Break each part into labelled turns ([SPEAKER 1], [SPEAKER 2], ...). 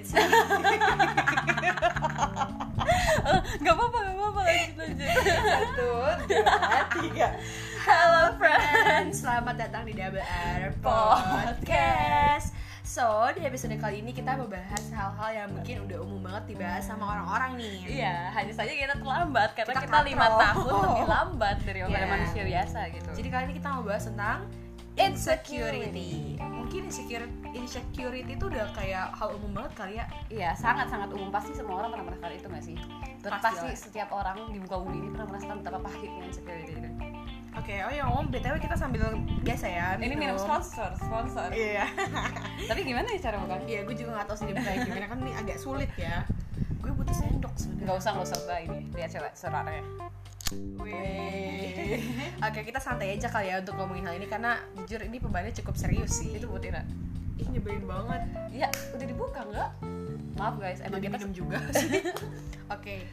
[SPEAKER 1] banget sih
[SPEAKER 2] Gak apa-apa, gak apa-apa. Lanjut lanjut.
[SPEAKER 1] Satu dua tiga.
[SPEAKER 2] Halo
[SPEAKER 1] friends. selamat datang di Double R Podcast. So, di episode kali ini kita membahas hal-hal yang mungkin udah umum banget dibahas sama orang-orang nih.
[SPEAKER 2] Iya, hanya saja kita terlambat Karena
[SPEAKER 1] Kita
[SPEAKER 2] kita, lima tahun lebih lambat daripada
[SPEAKER 1] Iya.
[SPEAKER 2] manusia biasa gitu.
[SPEAKER 1] Jadi kali ini kita mau bahas tentang insecurity. Mungkin insecurity, insecurity itu udah kayak hal umum banget kali ya?
[SPEAKER 2] Iya, sangat-sangat umum. Pasti semua orang pernah merasakan itu gak sih?
[SPEAKER 1] Pasti
[SPEAKER 2] pasti
[SPEAKER 1] lah.
[SPEAKER 2] setiap orang di muka bumi ini pernah merasakan betapa pahitnya insecurity itu.
[SPEAKER 1] Oke, oh ya ngomong BTW kita sambil biasa ya
[SPEAKER 2] Ini minum. sponsor, sponsor.
[SPEAKER 1] Iya.
[SPEAKER 2] Tapi gimana ya cara makan?
[SPEAKER 1] Iya, gue juga gak tau sih kayak gimana kan ini agak sulit ya. Gue butuh sendok sebenarnya.
[SPEAKER 2] Gak usah, gak usah Mbak ini. Lihat coba suaranya
[SPEAKER 1] Wih. Oke, kita santai aja kali ya untuk ngomongin hal ini karena jujur ini pembahasannya cukup serius sih.
[SPEAKER 2] Itu buat Ira
[SPEAKER 1] Ih, nyebelin banget.
[SPEAKER 2] Iya, udah dibuka nggak? Maaf guys, emang kita
[SPEAKER 1] minum juga sih. Oke.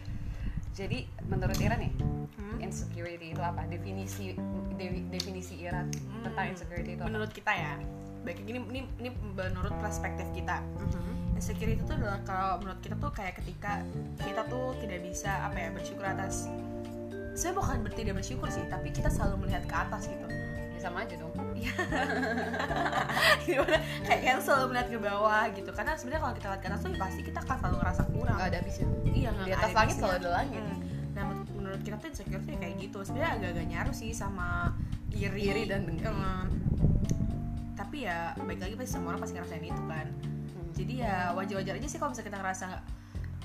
[SPEAKER 2] Jadi menurut Ira nih,
[SPEAKER 1] Hmm.
[SPEAKER 2] insecurity itu apa? Definisi dewi- definisi Ira
[SPEAKER 1] Hmm.
[SPEAKER 2] tentang insecurity itu apa?
[SPEAKER 1] Menurut kita ya. Baik, ini ini ini menurut perspektif kita.
[SPEAKER 2] Mhm.
[SPEAKER 1] Insecurity itu adalah kalau menurut kita tuh kayak ketika kita tuh tidak bisa apa ya bersyukur atas saya bukan berarti tidak bersyukur sih, tapi kita selalu melihat ke atas gitu.
[SPEAKER 2] Ya sama aja dong.
[SPEAKER 1] Gimana? kayak kita selalu melihat ke bawah gitu. Karena sebenarnya kalau kita lihat ke atas tuh ya pasti kita akan selalu ngerasa kurang.
[SPEAKER 2] Gak ada habisnya.
[SPEAKER 1] Iya, nggak
[SPEAKER 2] Di atas
[SPEAKER 1] ada
[SPEAKER 2] langit selalu ada langit.
[SPEAKER 1] Hmm. Nah, menurut- menurut kita tuh insecure tuh ya kayak gitu. Sebenarnya agak-agak nyaru sih sama iri,
[SPEAKER 2] Iri dan dengki.
[SPEAKER 1] Hmm. Tapi ya baik lagi pasti semua orang pasti ngerasain itu kan.
[SPEAKER 2] Hmm.
[SPEAKER 1] Jadi ya wajar-wajar aja sih kalau misalnya kita ngerasa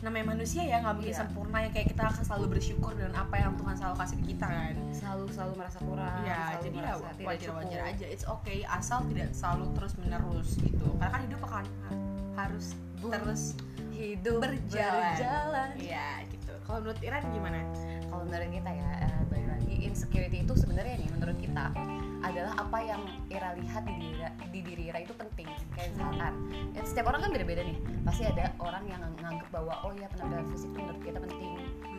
[SPEAKER 1] namanya manusia ya nggak mungkin
[SPEAKER 2] Iya.
[SPEAKER 1] sempurna ya kayak kita akan selalu bersyukur dengan apa yang Tuhan selalu kasih ke kita kan.
[SPEAKER 2] Selalu selalu merasa kurang.
[SPEAKER 1] Iya,
[SPEAKER 2] selalu
[SPEAKER 1] jadi ya wajar-wajar
[SPEAKER 2] cukup.
[SPEAKER 1] aja. It's okay asal tidak selalu terus menerus gitu. Karena kan hidup akan harus terus
[SPEAKER 2] Hidup
[SPEAKER 1] berjalan.
[SPEAKER 2] berjalan.
[SPEAKER 1] Iya gitu. Kalau menurut Iran gimana?
[SPEAKER 2] Kalau menurut kita ya, balik lagi insecurity itu sebenarnya nih menurut kita adalah apa yang Ira lihat di diri di diri Ira itu penting. Kayak misalkan, ya, setiap orang kan beda-beda nih. Pasti ada orang yang nganggep bahwa oh ya penampilan fisik itu menurut kita penting.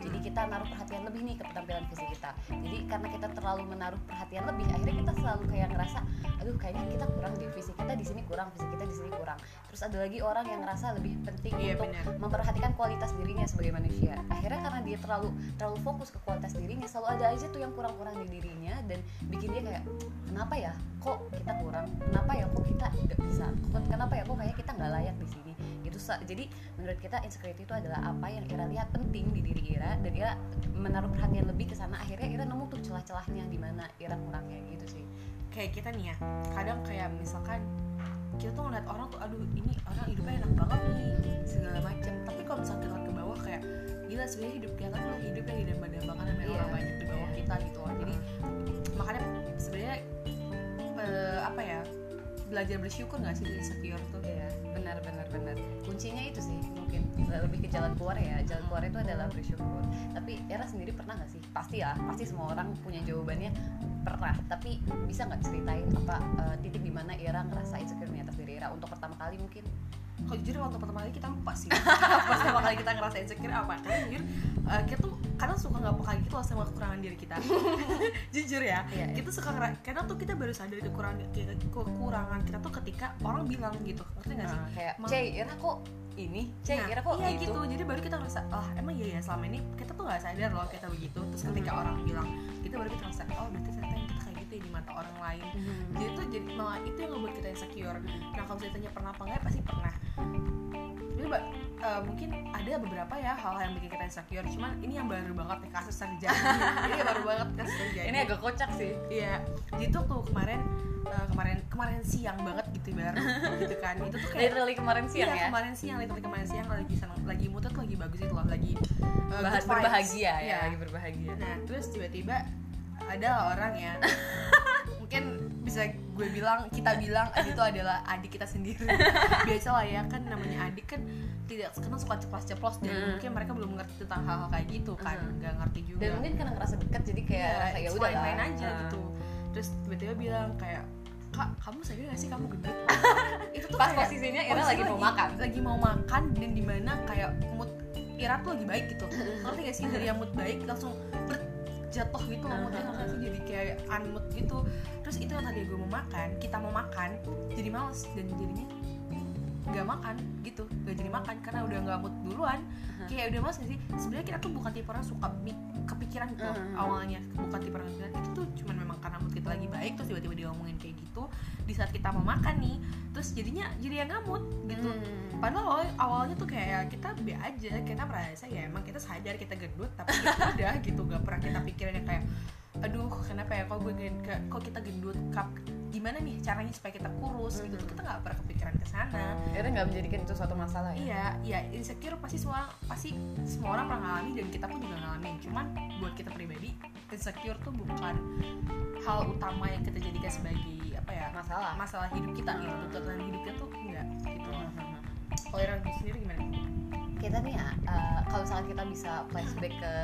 [SPEAKER 2] Jadi kita naruh perhatian lebih nih ke penampilan fisik kita. Jadi karena kita terlalu menaruh perhatian lebih, akhirnya kita selalu kayak ngerasa, aduh kayaknya kita kurang di fisik kita di sini kurang, fisik kita di sini kurang. Terus ada lagi orang yang ngerasa lebih penting
[SPEAKER 1] Iya,
[SPEAKER 2] untuk
[SPEAKER 1] benar.
[SPEAKER 2] memperhatikan kualitas dirinya sebagai manusia. Akhirnya karena dia terlalu terlalu fokus ke kualitas dirinya, selalu ada aja tuh yang kurang-kurang di dirinya dan bikin dia kayak kenapa ya? Kok kita kurang? Kenapa ya? Kok kita nggak bisa? Kenapa ya? Kok kayaknya kita nggak layak di sini? Itu sa- jadi menurut kita insecurity itu adalah apa yang Ira lihat penting di diri Ira dan Ira menaruh perhatian lebih ke sana. Akhirnya Ira nemu tuh celah-celahnya di mana Ira kurangnya gitu sih.
[SPEAKER 1] Kayak kita nih ya kadang kayak misalkan kita tuh ngeliat orang tuh aduh ini orang hidupnya enak banget nih segala macam tapi kalau misalnya kita ke bawah kayak gila sebenarnya hidup kita tuh hidup yang didambah-dambahkan sama
[SPEAKER 2] Iya.
[SPEAKER 1] orang banyak di bawah kita gitu loh jadi makanya sebenarnya eh, apa ya belajar bersyukur nggak sih dari insecure tuh
[SPEAKER 2] Iya, benar benar benar. Kuncinya itu sih mungkin lebih ke jalan keluar ya. Jalan keluar itu adalah bersyukur. Tapi Era sendiri pernah nggak sih? Pasti ya, pasti semua orang punya jawabannya pernah. Tapi bisa nggak ceritain apa eh, titik di mana Era ngerasa insecure nih atas diri Era untuk pertama kali mungkin?
[SPEAKER 1] kalau jujur waktu pertama kali kita lupa sih pertama kali kita ngerasa insecure apa karena jujur eh, kita tuh kadang suka nggak peka gitu loh sama kekurangan diri kita jujur ya
[SPEAKER 2] Iya, iya.
[SPEAKER 1] kita suka ngera- karena tuh kita baru sadar kekurangan kekurangan kita tuh ketika orang bilang gitu ngerti nggak sih
[SPEAKER 2] Nah, kayak, Era kok ini? C,
[SPEAKER 1] Nah,
[SPEAKER 2] Era kok
[SPEAKER 1] iya
[SPEAKER 2] gitu?
[SPEAKER 1] gitu jadi baru kita ngerasa oh emang iya ya selama ini kita tuh nggak sadar loh kita begitu terus ketika
[SPEAKER 2] Hmm.
[SPEAKER 1] orang bilang kita baru kita ngerasa oh berarti ternyata yang di mata orang lain
[SPEAKER 2] Mhm.
[SPEAKER 1] jadi tuh jadi malah itu yang ngebuat kita insecure nah kalau misalnya ditanya pernah apa enggak pasti pernah jadi Mbak, eh, mungkin ada beberapa ya hal yang bikin kita insecure cuman ini yang baru banget nih kasus terjadi ini baru banget kasus terjadi
[SPEAKER 2] Ini agak kocak sih.
[SPEAKER 1] iya jadi tuh tuh kemarin eh, kemarin kemarin siang banget gitu baru gitu kan itu tuh kayak
[SPEAKER 2] Literally kemarin siang
[SPEAKER 1] iya,
[SPEAKER 2] ya.
[SPEAKER 1] kemarin siang literally kemarin siang lagi seneng lagi tuh lagi bagus itu loh lagi vibes.
[SPEAKER 2] berbahagia ya,
[SPEAKER 1] Iya.
[SPEAKER 2] lagi berbahagia.
[SPEAKER 1] Nah terus tiba-tiba ada orang ya mungkin bisa gue bilang kita bilang itu adalah adik kita sendiri biasa lah ya kan namanya adik kan tidak kenal suka ceplos-ceplos dan
[SPEAKER 2] Hmm.
[SPEAKER 1] mungkin mereka belum ngerti tentang hal-hal kayak gitu kan
[SPEAKER 2] Hmm.
[SPEAKER 1] nggak ngerti juga
[SPEAKER 2] Dan mungkin karena ngerasa dekat jadi kayak
[SPEAKER 1] Iya,
[SPEAKER 2] ya udah lah.
[SPEAKER 1] aja
[SPEAKER 2] Nah.
[SPEAKER 1] gitu terus tiba-tiba bilang kayak kak kamu sadar gak sih kamu gendut itu tuh
[SPEAKER 2] Pas
[SPEAKER 1] kayak-
[SPEAKER 2] posisinya Ira
[SPEAKER 1] posisi
[SPEAKER 2] lagi mau makan.
[SPEAKER 1] lagi mau makan dan di mana kayak mood Ira tuh lagi baik gitu ngerti gak sih dari yang mood baik langsung jatuh gitu loh moodnya gak sih jadi kayak unmood gitu. Terus itu yang tadi gue mau makan kita mau makan jadi males. Dan jadinya nggak makan gitu nggak jadi makan karena udah nggak mood duluan.
[SPEAKER 2] Uh-huh.
[SPEAKER 1] kayak udah mas sih? Sebenarnya kita tuh bukan tipe orang suka kepikiran gitu loh, awalnya. Bukan tipe orang kepikiran itu tuh cuman memang karena mood kita lagi baik terus tiba-tiba dia ngomongin kayak gitu. Di saat kita mau makan nih terus jadinya jadi yang ngamut gitu.
[SPEAKER 2] Hmm.
[SPEAKER 1] Padahal awal- awalnya tuh kayak kita be aja kita merasa ya emang kita sadar kita gendut tapi ya udah gitu gak pernah kita pikirin yang kayak aduh kenapa ya kok gue gen- ke- kok kita gendut kap gimana nih caranya supaya kita kurus? Gitu tuh kita nggak pernah kepikiran ke sana.
[SPEAKER 2] Akhirnya nggak menjadikan itu suatu masalah ya?
[SPEAKER 1] Iya iya insecure pasti semua pasti semua orang pernah ngalamin dan kita pun juga ngalamin. Cuman buat kita pribadi insecure tuh bukan hal utama yang kita jadikan sebagai apa ya
[SPEAKER 2] masalah.
[SPEAKER 1] masalah hidup kita gitu tuntutan hidupnya tuh enggak gitu kalau Ira sendiri gimana?
[SPEAKER 2] Kita nih ya eh, kalau misalnya kita bisa flashback ke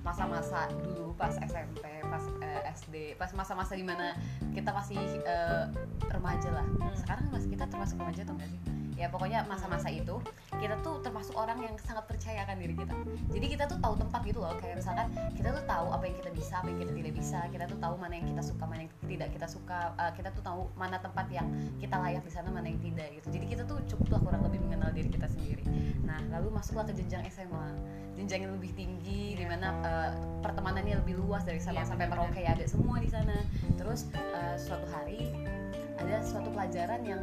[SPEAKER 2] masa-masa dulu pas SMP pas eh, SD pas masa-masa di mana kita masih eh, remaja lah.
[SPEAKER 1] Hmm.
[SPEAKER 2] sekarang masih kita termasuk remaja tuh enggak sih? Ya pokoknya masa-masa itu kita tuh termasuk orang yang sangat percaya akan diri kita. Jadi kita tuh tahu tempat gitu loh kayak misalkan kita tuh tahu apa yang kita bisa apa yang kita tidak bisa kita tuh tahu mana yang kita suka mana yang tidak kita suka Eh, kita tuh tahu mana tempat yang kita layak di sana mana yang tidak gitu. Jadi kita tuh cukup lalu masuklah ke jenjang SMA jenjang yang lebih tinggi di mana eh, pertemanannya lebih luas dari Sabang
[SPEAKER 1] Iya,
[SPEAKER 2] sampai. Merauke ada semua di sana. Terus eh, suatu hari ada suatu pelajaran yang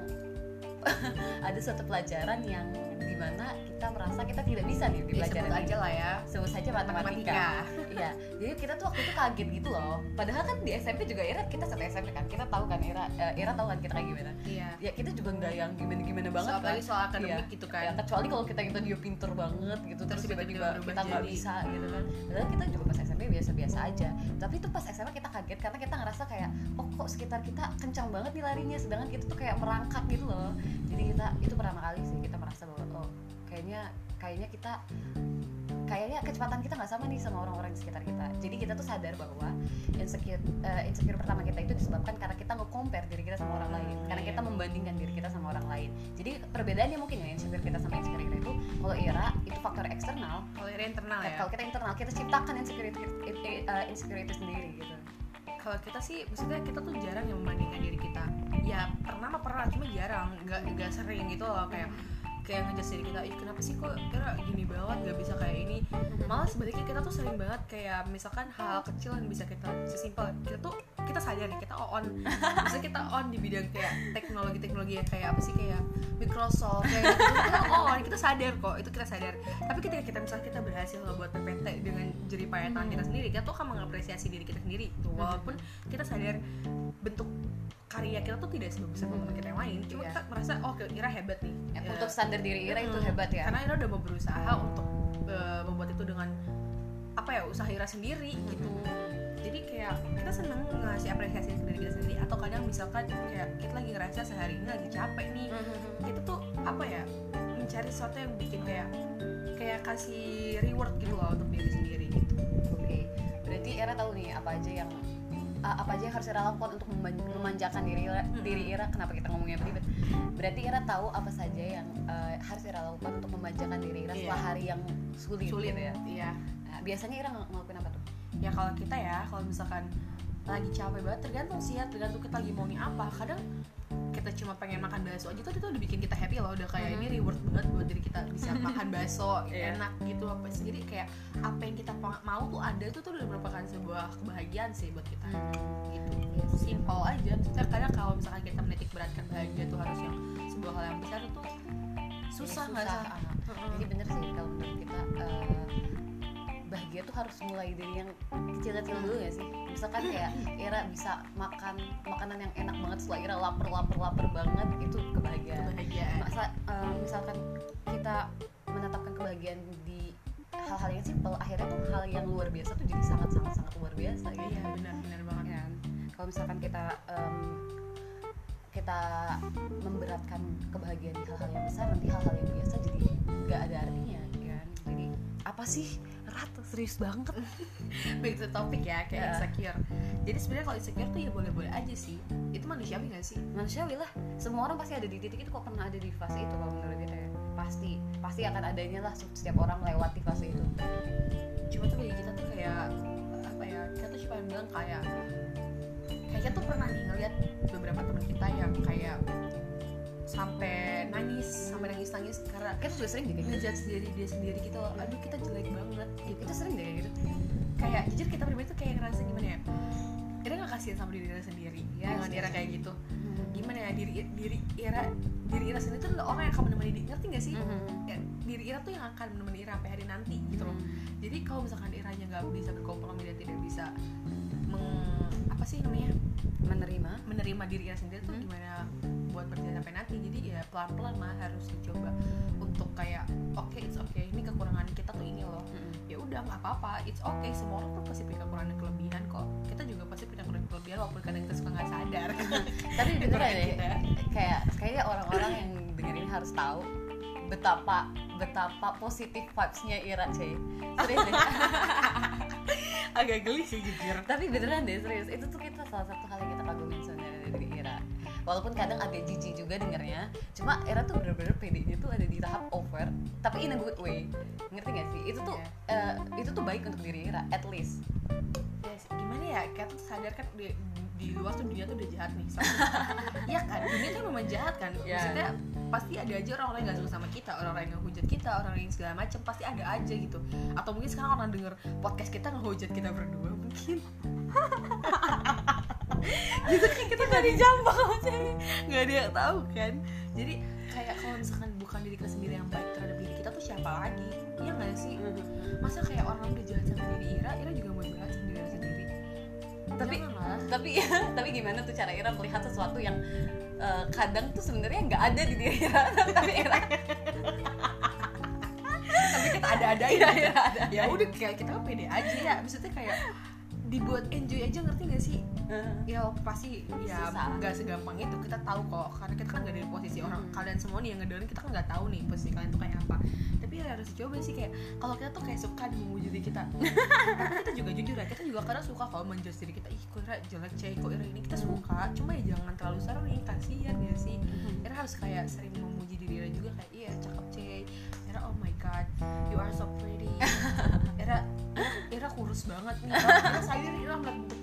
[SPEAKER 2] ada suatu pelajaran yang di mana kita merasa kita tidak bisa nih di
[SPEAKER 1] ya,
[SPEAKER 2] pelajaran
[SPEAKER 1] sebut
[SPEAKER 2] ini.
[SPEAKER 1] aja lah ya
[SPEAKER 2] sebut saja matematika. Iya, jadi kita tuh waktu itu kaget gitu loh. Padahal kan di SMP juga Ira kita satu SMP kan, kita tahu kan Ira, eh, Ira tahu kan kita kayak gimana.
[SPEAKER 1] iya
[SPEAKER 2] Ya kita juga nggak yang gimana-gimana banget
[SPEAKER 1] so, apalagi
[SPEAKER 2] kan.
[SPEAKER 1] soal akademik
[SPEAKER 2] Iya.
[SPEAKER 1] gitu
[SPEAKER 2] Ya,
[SPEAKER 1] kan
[SPEAKER 2] kecuali kalau kita kita dia pinter banget gitu terus tiba-tiba kita nggak bisa gitu kan padahal kita juga pas SMP biasa-biasa aja tapi itu pas SMA kita kaget karena kita ngerasa kayak oh kok sekitar kita kencang banget nih larinya sedangkan kita tuh kayak merangkak gitu loh jadi kita itu pertama kali sih kita merasa bahwa kayaknya kayaknya kita kayaknya kecepatan kita nggak sama nih sama orang-orang di sekitar kita. Jadi kita tuh sadar bahwa insecure eh, insecure pertama kita itu disebabkan karena kita nge-compare diri kita sama orang lain. Karena kita membandingkan diri kita sama orang lain. Jadi perbedaannya mungkin ya insecure kita sama insecure kita itu kalau Ira itu faktor eksternal.
[SPEAKER 1] Kalau Ira internal ya?
[SPEAKER 2] Kalau kita internal kita ciptakan insecurity eh, insecurity sendiri gitu.
[SPEAKER 1] Kalau kita sih maksudnya kita tuh jarang yang membandingkan diri kita. Ya pernah mah pernah cuma jarang. Nggak nggak sering gitu loh kayak kayak ngejudge diri kita ih kenapa sih kok kira gini banget nggak bisa kayak ini? Malah sebaliknya kita tuh sering banget kayak misalkan hal kecil yang bisa kita sesimpel kita tuh kita sadar nih kita on bisa kita on di bidang kayak teknologi teknologi yang kayak apa sih kayak Microsoft kayak gitu kita on kita sadar kok itu kita sadar. Tapi ketika kita misalnya kita berhasil buat PPT dengan jeripaya tangan kita sendiri kita tuh akan mengapresiasi diri kita sendiri. Walaupun kita sadar bentuk karya kita tuh tidak sebagus teman kita yang lain cuma
[SPEAKER 2] Iya.
[SPEAKER 1] kita merasa oh Ira hebat nih.
[SPEAKER 2] Ya,
[SPEAKER 1] Ya,
[SPEAKER 2] untuk standar diri Ira itu
[SPEAKER 1] Mm,
[SPEAKER 2] hebat ya.
[SPEAKER 1] Karena Ira udah mau berusaha untuk eh, membuat itu dengan apa ya usaha Ira sendiri gitu jadi kayak kita seneng ngasih apresiasi ke diri kita sendiri atau kadang misalkan kayak kita lagi ngerasa sehari ini lagi capek nih kita tuh apa ya mencari sesuatu yang bikin kayak kayak kasih reward gitu loh untuk diri sendiri gitu
[SPEAKER 2] Oke, berarti Ira tahu nih apa aja yang uh, apa aja yang harus Ira lakukan untuk meman- memanjakan diri Ira, diri Ira. Kenapa kita ngomongnya beribet? Berarti Ira tahu apa saja yang uh, harus Ira lakukan untuk memanjakan diri Ira setelah
[SPEAKER 1] Iya.
[SPEAKER 2] hari yang sulit,
[SPEAKER 1] sulit
[SPEAKER 2] gitu ya.
[SPEAKER 1] iya
[SPEAKER 2] Nah, biasanya Ira ng- ngelakuin apa tuh?
[SPEAKER 1] Ya kalau kita ya kalau misalkan lagi capek banget tergantung sih ya tergantung kita lagi maunya apa. Kadang kita cuma pengen makan bakso aja tuh itu udah bikin kita happy loh udah kayak ini reward banget buat diri kita bisa makan bakso
[SPEAKER 2] Iya.
[SPEAKER 1] enak gitu apa sih. Jadi kayak apa yang kita mau tuh ada itu tuh udah merupakan sebuah kebahagiaan sih buat kita. Gitu. Simple aja. Kita kadang kalau misalkan kita menitik beratkan bahagia tuh harus yang sebuah hal yang besar itu susah nggak sih?
[SPEAKER 2] Ah. Jadi bener sih kalau menurut kita uh, bahagia tuh harus mulai dari yang kecil-kecil dulu ya sih. Misalkan kayak Ira bisa makan makanan yang enak banget setelah Ira lapar lapar lapar banget itu kebahagiaan.
[SPEAKER 1] kebahagiaan
[SPEAKER 2] Masa eh, misalkan kita menetapkan kebahagiaan di hal-hal yang simpel, akhirnya tuh hal yang luar biasa tuh jadi sangat sangat sangat luar biasa gitu.
[SPEAKER 1] iya benar benar banget
[SPEAKER 2] Ya kan? Kalau misalkan kita em, kita memberatkan kebahagiaan di hal-hal yang besar, nanti hal-hal yang biasa jadi nggak ada artinya, ya kan? Jadi apa sih? Serius banget.
[SPEAKER 1] back to topik ya kayak
[SPEAKER 2] Ya.
[SPEAKER 1] insecure jadi sebenarnya kalau insecure tuh ya boleh-boleh aja sih itu manusiawi gak sih
[SPEAKER 2] Manusiawi lah. Semua orang pasti ada di titik itu kok pernah ada di fase itu kalau menurut kita ya. Pasti, pasti akan adanya lah setiap orang melewati fase itu.
[SPEAKER 1] cuma tuh bagi kita tuh kayak apa ya kita tuh cuma bilang kayak kayak kita tuh pernah nih ngeliat beberapa teman kita yang kayak sampai nangis sampai nangis nangis karena
[SPEAKER 2] kita juga sering gitu
[SPEAKER 1] ngejudge diri dia sendiri gitu loh aduh kita jelek banget gitu
[SPEAKER 2] kita sering deh kayak gitu
[SPEAKER 1] kayak jujur kita pribadi tuh kayak ngerasa gimana ya kita nggak kasihan sama diri kita sendiri
[SPEAKER 2] Yes,
[SPEAKER 1] dengan. Ira kayak gitu gimana ya diri diri Ira diri Ira sendiri tuh orang yang akan menemani diri ngerti gak sih
[SPEAKER 2] Mhm.
[SPEAKER 1] ya, diri Ira tuh yang akan menemani Ira sampai hari nanti gitu loh. Jadi kalau misalkan Iranya nggak bisa berkompromi dan tidak bisa meng apa sih namanya?
[SPEAKER 2] Menerima.
[SPEAKER 1] Menerima diri Ira sendiri tuh
[SPEAKER 2] Mhm.
[SPEAKER 1] gimana buat berjalan sampai nanti. Jadi ya pelan pelan mah harus dicoba untuk kayak oke it's okay ini kekurangan kita tuh ini loh. Ya udah nggak apa-apa it's okay. Semua orang tuh pasti punya kekurangan dan kelebihan kok. Kita juga pasti punya kekurangan dan kelebihan walaupun kadang kita suka nggak sadar.
[SPEAKER 2] Tapi beneran
[SPEAKER 1] Kekurangan
[SPEAKER 2] deh
[SPEAKER 1] kita.
[SPEAKER 2] kayak kayaknya orang-orang yang dengerin harus tahu betapa betapa positif vibesnya Ira cuy. Serius deh.
[SPEAKER 1] Agak geli sih jujur.
[SPEAKER 2] Tapi beneran deh serius. Itu tuh kita salah satu hal yang kita kagumin sebenarnya dari Ira. Walaupun kadang agak jijik juga dengernya cuma Ira tuh bener-bener pedenya tuh ada di tahap over. Tapi in a good way. Ngerti gak sih? Itu tuh eh, itu tuh baik untuk diri Ira at least.
[SPEAKER 1] Ya gimana ya? Kita tuh sadar kan di, di luar tuh dunia tuh udah jahat nih sama Iya kan dunia tuh memang jahat kan.
[SPEAKER 2] Iya.
[SPEAKER 1] maksudnya pasti ada aja orang-orang yang gak suka sama kita orang-orang yang ngehujat kita orang-orang yang segala macam pasti ada aja gitu. Atau mungkin sekarang orang denger podcast kita ngehujat kita berdua mungkin. Gitu kan kita gak dijambak sama nggak ada yang tahu kan. Jadi kayak kalau misalkan bukan diri kita sendiri yang baik terhadap diri kita tuh siapa lagi? Iya nggak sih? Masa kayak orang udah jahat sama diri Ira Ira juga mau jahat sama diri
[SPEAKER 2] Tapi-
[SPEAKER 1] Jangan lah.
[SPEAKER 2] tapi tapi gimana tuh cara Ira melihat sesuatu yang eh, kadang tuh sebenarnya nggak ada di diri Ira tapi Ira
[SPEAKER 1] tapi kita ada-ada
[SPEAKER 2] Iya,
[SPEAKER 1] ya
[SPEAKER 2] iya, ada.
[SPEAKER 1] ya udah kayak kita pede aja ya maksudnya kayak dibuat enjoy aja ngerti gak sih ya pasti ya nggak segampang itu. Kita tahu kok karena kita kan nggak dari posisi orang.
[SPEAKER 2] Hmm.
[SPEAKER 1] kalian semua nih yang ngedengerin kita kan nggak tahu nih posisi kalian tuh kayak apa. Tapi ya harus coba sih kayak kalau kita tuh kayak suka diri kita. Tapi kita juga jujur ya kita juga kadang suka kalau menjudge diri kita ih kok Ira jelek cek kok Ira ini. Kita suka cuma ya jangan terlalu sering kasihan ya sih? Ira harus kayak sering memuji diri Ira juga kayak iya cakep cek Ira oh my god you are so pretty. Ira Ira, kurus banget nih Ira sadar Ira melihat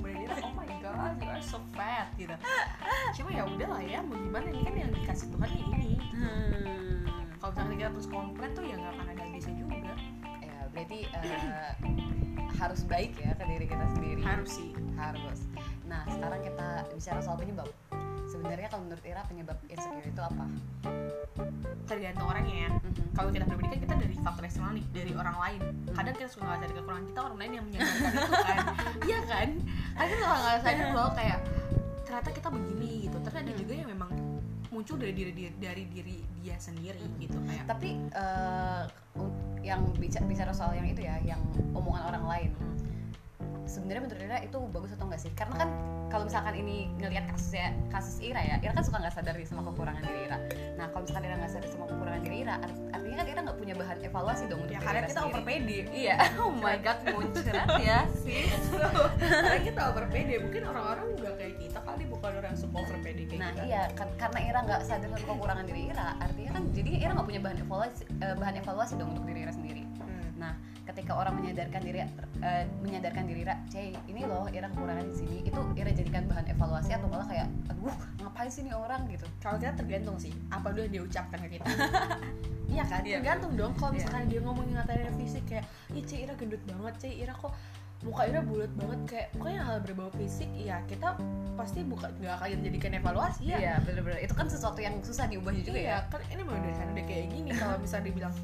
[SPEAKER 1] oh you are so fat gitu. Cuma ya udah lah ya mau gimana? Ini kan yang dikasih Tuhan ya ini.
[SPEAKER 2] Hmm.
[SPEAKER 1] kalau misalnya kita terus komplain tuh ya nggak akan ada habisnya juga.
[SPEAKER 2] Ya berarti eh, harus baik ya ke diri kita sendiri.
[SPEAKER 1] Harus sih.
[SPEAKER 2] Harus. Nah sekarang kita bicara soal penyebab sebenarnya kalau menurut Ira penyebab insecure itu apa?
[SPEAKER 1] Tergantung orangnya ya.
[SPEAKER 2] Mhm.
[SPEAKER 1] kalau kita pribadi kan kita dari faktor eksternal nih dari orang lain. Kadang kita suka nggak sadar kekurangan kita orang lain yang menyadarkan itu kan. Iya kan? Kadang kita nggak sadar loh kayak ternyata kita begini gitu. Ternyata ada juga yang memang muncul dari diri dia dari diri dia sendiri gitu kayak.
[SPEAKER 2] Tapi eh, u- yang bicara, bicara soal yang itu ya yang omongan orang lain sebenarnya menurut Ira itu bagus atau enggak sih? Karena kan kalau misalkan ini ngelihat kasusnya kasus Ira ya Ira kan suka nggak sadar nih sama kekurangan diri Ira. Nah kalau misalkan Ira nggak sadar sama kekurangan diri Ira art- artinya kan Ira nggak punya bahan evaluasi dong untuk
[SPEAKER 1] ya karena
[SPEAKER 2] Ira
[SPEAKER 1] kita
[SPEAKER 2] sendiri.
[SPEAKER 1] over pede
[SPEAKER 2] iya. Oh my god muncrat ya sis
[SPEAKER 1] karena kita over pede mungkin orang-orang juga kayak kita kali bukan orang yang suka over pede kayak
[SPEAKER 2] Nah
[SPEAKER 1] kita.
[SPEAKER 2] iya. Kan, karena Ira nggak sadar sama kekurangan diri Ira, artinya kan jadi Ira nggak punya bahan evaluasi eh, bahan evaluasi dong untuk diri Ira sendiri.
[SPEAKER 1] Hmm.
[SPEAKER 2] Nah ketika orang menyadarkan diri eh, menyadarkan diri Ira, cey ini loh Ira kekurangan di sini, itu Ira jadikan bahan evaluasi atau malah kayak, aduh ngapain sih nih orang gitu.
[SPEAKER 1] kalau kita tergantung sih apa dulu yang dia ucapkan ke kita iya kan
[SPEAKER 2] Iya.
[SPEAKER 1] tergantung dong kalau
[SPEAKER 2] Iya.
[SPEAKER 1] misalkan dia ngomongin ngatain fisik kayak ih Ci Ira gendut banget Ci Ira kok muka Ira bulat banget kayak pokoknya hal berbau fisik ya kita pasti bukan nggak akan jadikan evaluasi ya
[SPEAKER 2] Iya bener-bener itu kan sesuatu yang susah diubah juga
[SPEAKER 1] iya
[SPEAKER 2] ya.
[SPEAKER 1] kan ini memang dari sana udah kayak gini kalau misalnya dibilang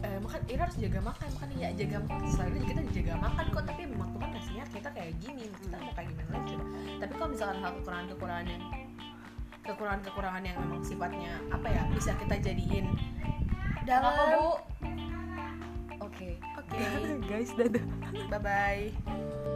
[SPEAKER 1] eh, makan Ira harus jaga makan makan ya jaga makan selain itu kita jaga makan kok tapi memang Tuhan kasihnya kita kayak gini kita mau kayak gimana lagi coba tapi kalau misalkan hal kekurangan kekurangan yang kekurangan kekurangan yang memang sifatnya apa ya bisa kita jadiin dalam
[SPEAKER 2] bu? Oke.
[SPEAKER 1] oke
[SPEAKER 2] Guys dadah.
[SPEAKER 1] bye bye